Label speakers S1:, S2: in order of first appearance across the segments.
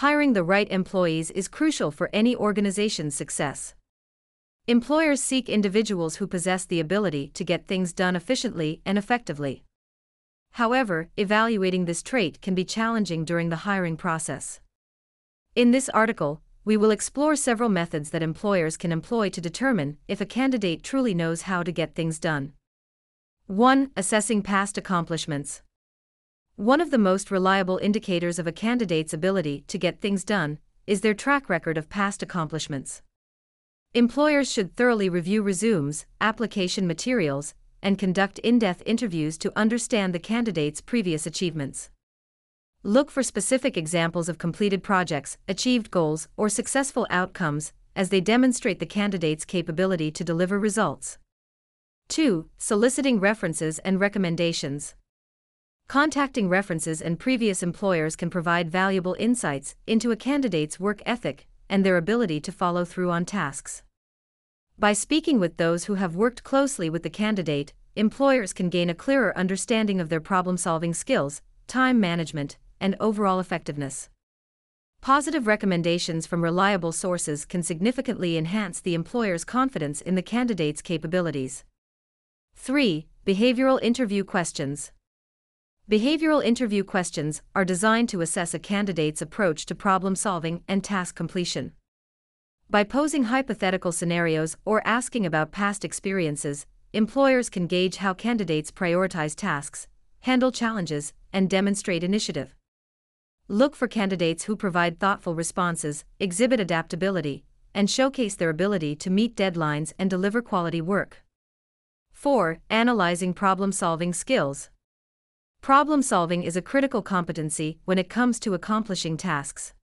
S1: Hiring the right employees is crucial for any organization's success. Employers seek individuals who possess the ability to get things done efficiently and effectively. However, evaluating this trait can be challenging during the hiring process. In this article, we will explore several methods that employers can employ to determine if a candidate truly knows how to get things done. 1. Assessing past accomplishments. One of the most reliable indicators of a candidate's ability to get things done is their track record of past accomplishments. Employers should thoroughly review resumes, application materials, and conduct in depth interviews to understand the candidate's previous achievements. Look for specific examples of completed projects, achieved goals, or successful outcomes as they demonstrate the candidate's capability to deliver results. 2. Soliciting references and recommendations. Contacting references and previous employers can provide valuable insights into a candidate's work ethic and their ability to follow through on tasks. By speaking with those who have worked closely with the candidate, employers can gain a clearer understanding of their problem solving skills, time management, and overall effectiveness. Positive recommendations from reliable sources can significantly enhance the employer's confidence in the candidate's capabilities. 3. Behavioral interview questions. Behavioral interview questions are designed to assess a candidate's approach to problem solving and task completion. By posing hypothetical scenarios or asking about past experiences, employers can gauge how candidates prioritize tasks, handle challenges, and demonstrate initiative. Look for candidates who provide thoughtful responses, exhibit adaptability, and showcase their ability to meet deadlines and deliver quality work. 4. Analyzing problem solving skills. Problem solving is a critical competency when it comes to accomplishing tasks.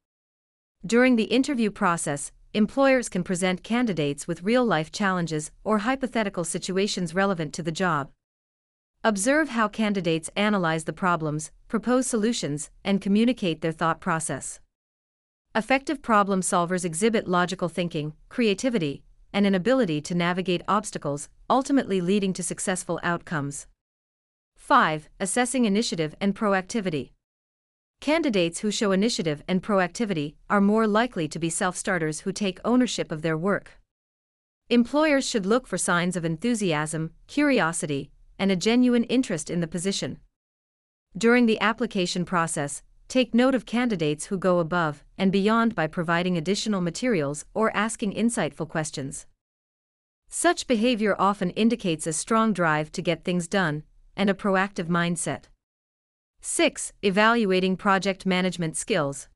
S1: During the interview process, employers can present candidates with real life challenges or hypothetical situations relevant to the job. Observe how candidates analyze the problems, propose solutions, and communicate their thought process. Effective problem solvers exhibit logical thinking, creativity, and an ability to navigate obstacles, ultimately leading to successful outcomes. 5. Assessing initiative and proactivity. Candidates who show initiative and proactivity are more likely to be self starters who take ownership of their work. Employers should look for signs of enthusiasm, curiosity, and a genuine interest in the position. During the application process, take note of candidates who go above and beyond by providing additional materials or asking insightful questions. Such behavior often indicates a strong drive to get things done and a proactive mindset. 6. Evaluating project management skills.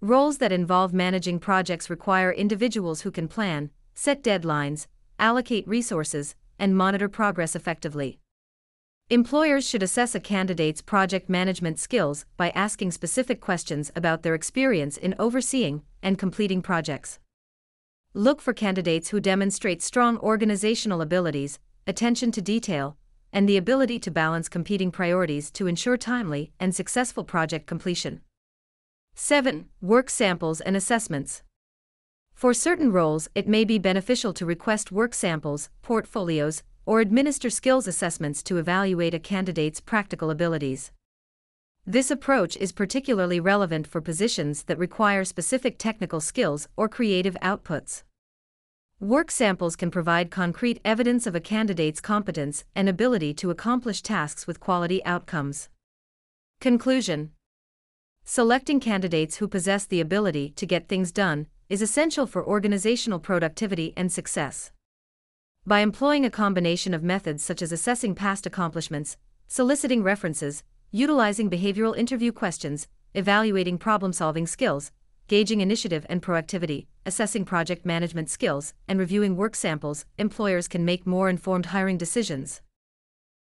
S1: Roles that involve managing projects require individuals who can plan, set deadlines, allocate resources, and monitor progress effectively. Employers should assess a candidate's project management skills by asking specific questions about their experience in overseeing and completing projects. Look for candidates who demonstrate strong organizational abilities, attention to detail, and the ability to balance competing priorities to ensure timely and successful project completion. 7. Work samples and assessments. For certain roles, it may be beneficial to request work samples, portfolios, or administer skills assessments to evaluate a candidate's practical abilities. This approach is particularly relevant for positions that require specific technical skills or creative outputs. Work samples can provide concrete evidence of a candidate's competence and ability to accomplish tasks with quality outcomes. Conclusion Selecting candidates who possess the ability to get things done is essential for organizational productivity and success. By employing a combination of methods such as assessing past accomplishments, soliciting references, utilizing behavioral interview questions, evaluating problem solving skills, gauging initiative and proactivity, assessing project management skills, and reviewing work samples, employers can make more informed hiring decisions.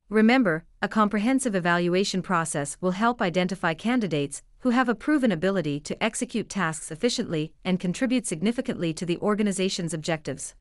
S1: Remember, a comprehensive evaluation process will help identify candidates who have a proven ability to execute tasks efficiently and contribute significantly to the organization's objectives.